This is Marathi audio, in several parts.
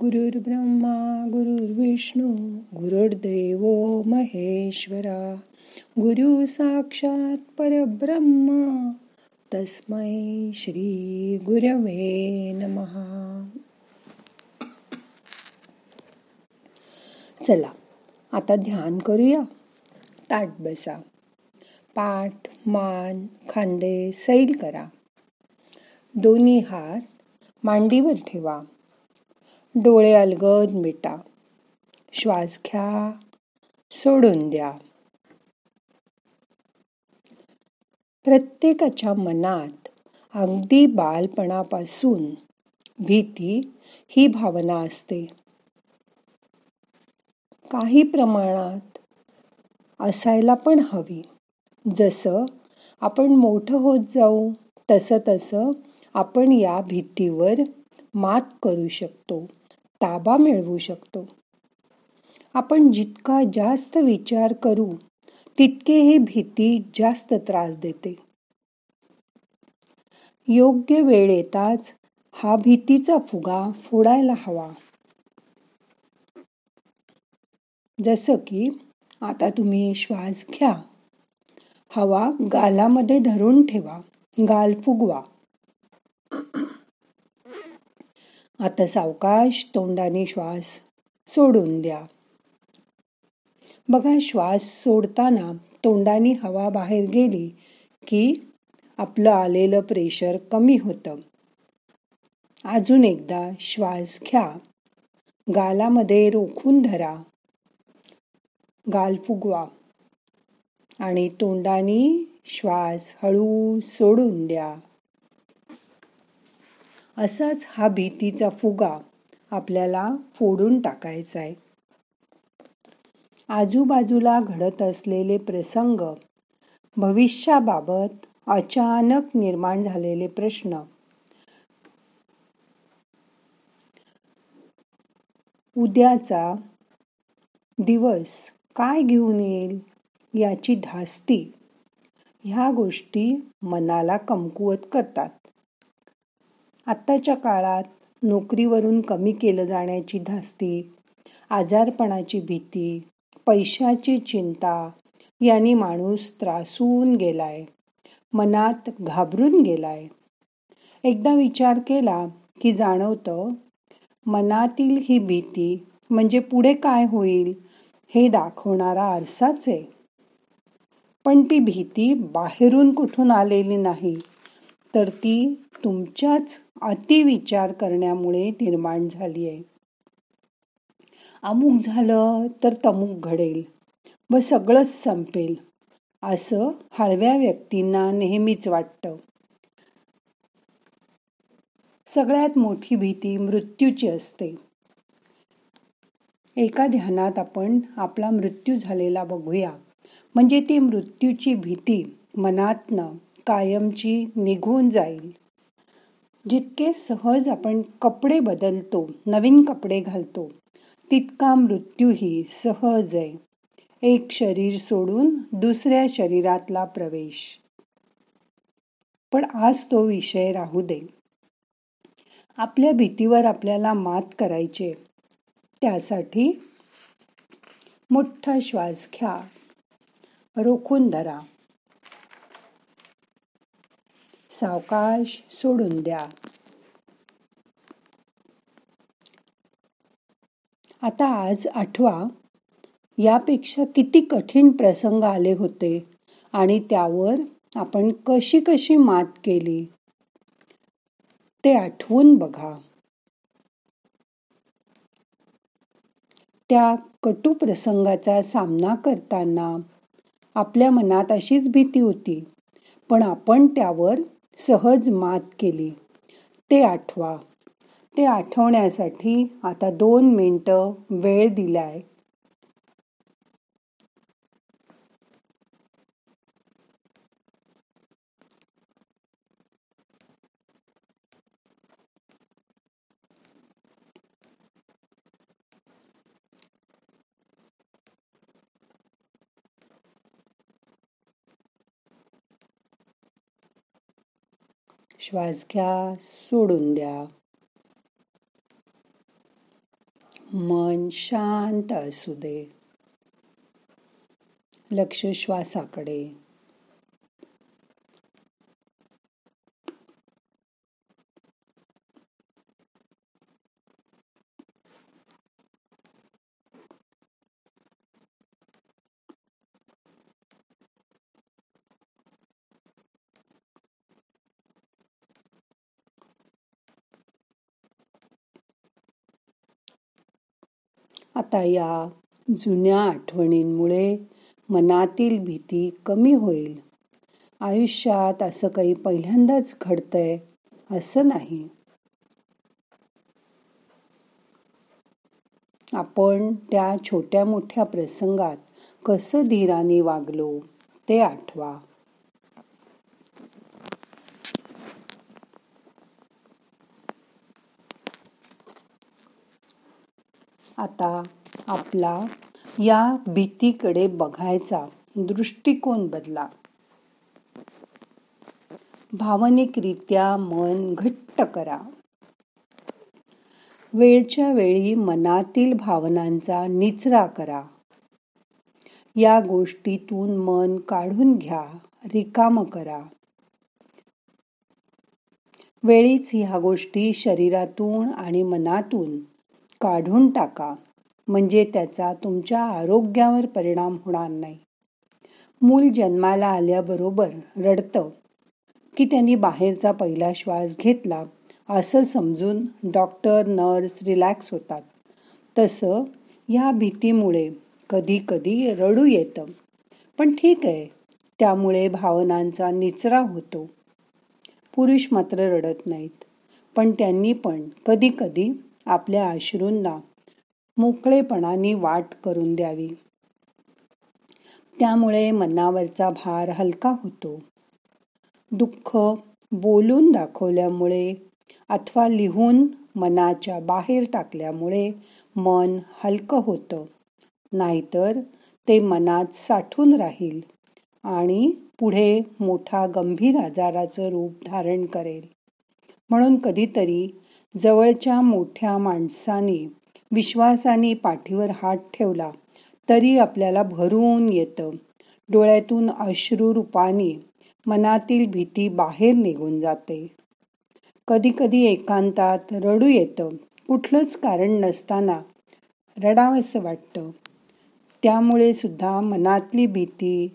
गुरुर्ब्रह्मा गुरुर्विष्णू गुरुर्देव महेश्वरा गुरु साक्षात परब्रह्मा तस्मै श्री गुरवे नमहा चला आता ध्यान करूया. ताट बसा. पाठ मान खांदे सैल करा. दोन्ही हात मांडीवर ठेवा. डोळे अलगद मिटा. श्वास घ्या. सोडून द्या. प्रत्येकाच्या मनात अगदी बालपणापासून भीती ही भावना असते. काही प्रमाणात असायला पण हवी. जसं आपण मोठं होत जाऊ तसं तसं आपण या भीतीवर मात करू शकतो. ताबा मिळवू शकतो. आपण जितका जास्त विचार करू तितके ही भीती जास्त त्रास देते. योग्य वेळ येताच हा भीतीचा फुगा फोडायला हवा. जसं की आता तुम्ही श्वास घ्या. हवा गालामध्ये धरून ठेवा. गाल फुगवा. आता सावकाश तोंडाने श्वास सोडून द्या. बघा श्वास सोडताना तोंडाने हवा बाहेर गेली की आपलं आलेलं प्रेशर कमी होतं. अजून एकदा श्वास घ्या. गालामध्ये रोखून धरा. गाल फुगवा आणि तोंडाने श्वास हळू सोडून द्या. असाच हा भीतीचा फुगा आपल्याला फोडून टाकायचा आहे आजूबाजूला घडत असलेले प्रसंग भविष्याबाबत अचानक निर्माण झालेले प्रश्न उद्याचा दिवस काय घेऊन येईल याची धास्ती ह्या गोष्टी मनाला कमकुवत करतात. आत्ताच्या काळात नोकरीवरून कमी केलं जाण्याची धास्ती आजारपणाची भीती पैशाची चिंता यांनी माणूस त्रासून गेलाय मनात घाबरून गेलाय. एकदा विचार केला की जाणवतं मनातील ही भीती म्हणजे पुढे काय होईल हे दाखवणारा आरसाच आहे. पण ती भीती बाहेरून कुठून आलेली नाही तर ती तुमच्याच अतिविचार करण्यामुळे निर्माण झाली आहे. अमुक झालं तर तमुक घडेल व सगळंच संपेल असं हळव्या व्यक्तींना नेहमीच वाटतं. सगळ्यात मोठी भीती मृत्यूची असते. एका ध्यानात आपण आपला मृत्यू झालेला बघूया. म्हणजे ती मृत्यूची भीती मनातनं कायमची निघून जाईल. जितके सहज आपण कपडे बदलतो नवीन कपडे घालतो तितका मृत्यूही सहज आहे. एक शरीर सोडून दुसऱ्या शरीरातला प्रवेश. पण आज तो विषय राहू दे. आपल्या भीतीवर आपल्याला मात करायचे. त्यासाठी मोठा श्वास घ्या. रोखून धरा. सावकाश सोडून द्या. आता आज आठवा. यापेक्षा किती कठीण प्रसंग आले होते आणि त्यावर आपण कशी कशी मात केली? ते आठवून बघा. त्या कटू प्रसंगाचा सामना करताना आपल्या मनात अशीच भीती होती पण आपण त्यावर सहज मात केली. ते आठवा. ते आठवण्यासाठी आता दोन मिनटं वेळ दिलाय. श्वास घ्या सोडून द्या. मन शांत असू दे. लक्ष श्वासाकडे. आता या जुन्या आठवणींमुळे मनातील भीती कमी होईल. आयुष्यात असं काही पहिल्यांदाच घडतंय असं नाही. आपण त्या छोट्या मोठ्या प्रसंगात कसं धीराने वागलो ते आठवा. आता आपला या भीतीकडे बघायचा दृष्टिकोन बदला. भावनिकरित्या मन घट्ट करा. वेळच्या वेळी मनातील भावनांचा निचरा करा. या गोष्टीतून मन काढून घ्या रिकाम करा. वेळीच ह्या गोष्टी शरीरातून आणि मनातून काढून टाका. म्हणजे त्याचा तुमच्या आरोग्यावर परिणाम होणार नाही. मूल जन्माला आल्याबरोबर रडतं. की त्यांनी बाहेरचा पहिला श्वास घेतला असं समजून डॉक्टर नर्स रिलॅक्स होतात. तसं या भीतीमुळे कधी कधी रडू येतं. पण ठीक आहे त्यामुळे भावनांचा निचरा होतो. पुरुष मात्र रडत नाहीत. पण त्यांनी पण कधी कधी आपल्या अश्रूंना मोकळेपणाने वाट करून द्यावी. त्यामुळे मनावरचा भार हलका होतो. दुःख बोलून दाखवल्यामुळे अथवा लिहून मनाच्या बाहेर टाकल्यामुळे मन हलकं होतं. नाहीतर ते मनात साठून राहील आणि पुढे मोठा गंभीर आजाराचं रूप धारण करेल. म्हणून कधीतरी जवळच्या मोठ्या माणसाने विश्वासाने पाठीवर हात ठेवला तरी आपल्याला भरून येतं. डोळ्यातून अश्रू रूपाने मनातील भीती बाहेर निघून जाते. कधीकधी एकांतात रडू येतं. कुठलंच कारण नसताना रडावंसं वाटतं. त्यामुळे सुद्धा मनातली भीती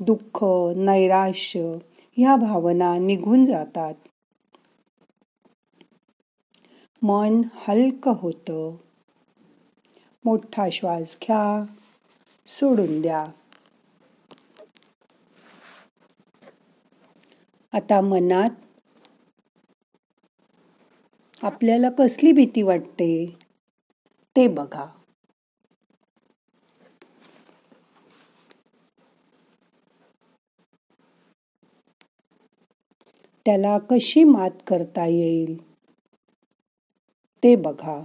दुःख नैराश्य ह्या भावना निघून जातात. मन हलकं होतं. मोठा श्वास घ्या सोडून द्या. आता मनात आपल्याला कसली भीती वाटते ते बघा. त्याला कशी मात करता येईल? ते बघा.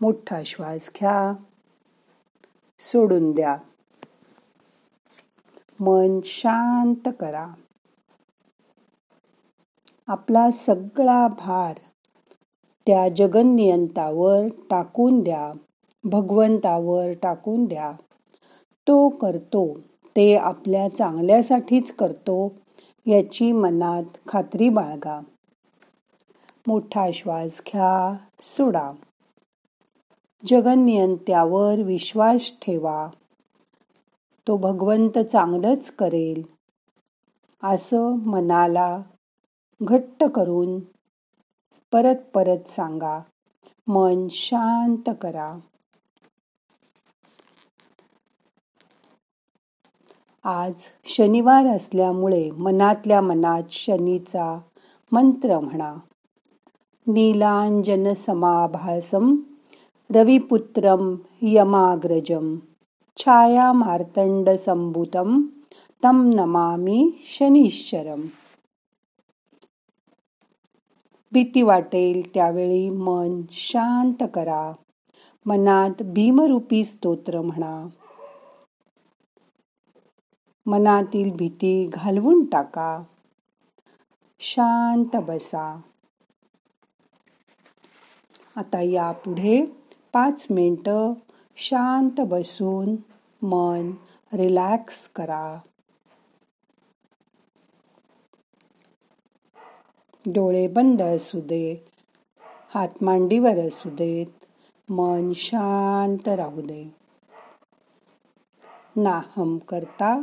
मोठा श्वास घ्या. सोडून द्या. मन शांत करा. आपला सगळा भार त्या जगनियंतावर टाकून द्या. भगवंतावर टाकून द्या. तो करतो. ते आपल्या चांगल्यासाठीच करतो. याची मनात खात्री बाळगा. मोठा श्वास घ्या सोडा. जगनियंत्यावर विश्वास ठेवा. तो भगवंत चांगलंच करेल. असं मनाला घट्ट करून परत परत सांगा. मन शांत करा. आज शनिवार असल्यामुळे मनातल्या मनात शनीचा मंत्र म्हणा. नीलांजन समाभासम रविपुत्रम यमाग्रजम छाया मार्तंड संभूतम तम नमामी शनीश्चरम भीती वाटेल त्यावेळी मन शांत करा. मनात भीमरूपी स्तोत्र म्हणा. मनातील भीती घालवून टाका. शांत बसा. आता यापुढे पाच मिनटं शांत बसून मन रिलॅक्स करा. डोळे बंद असू दे हात मांडीवर असू देत मन शांत राहू दे. नाहम करता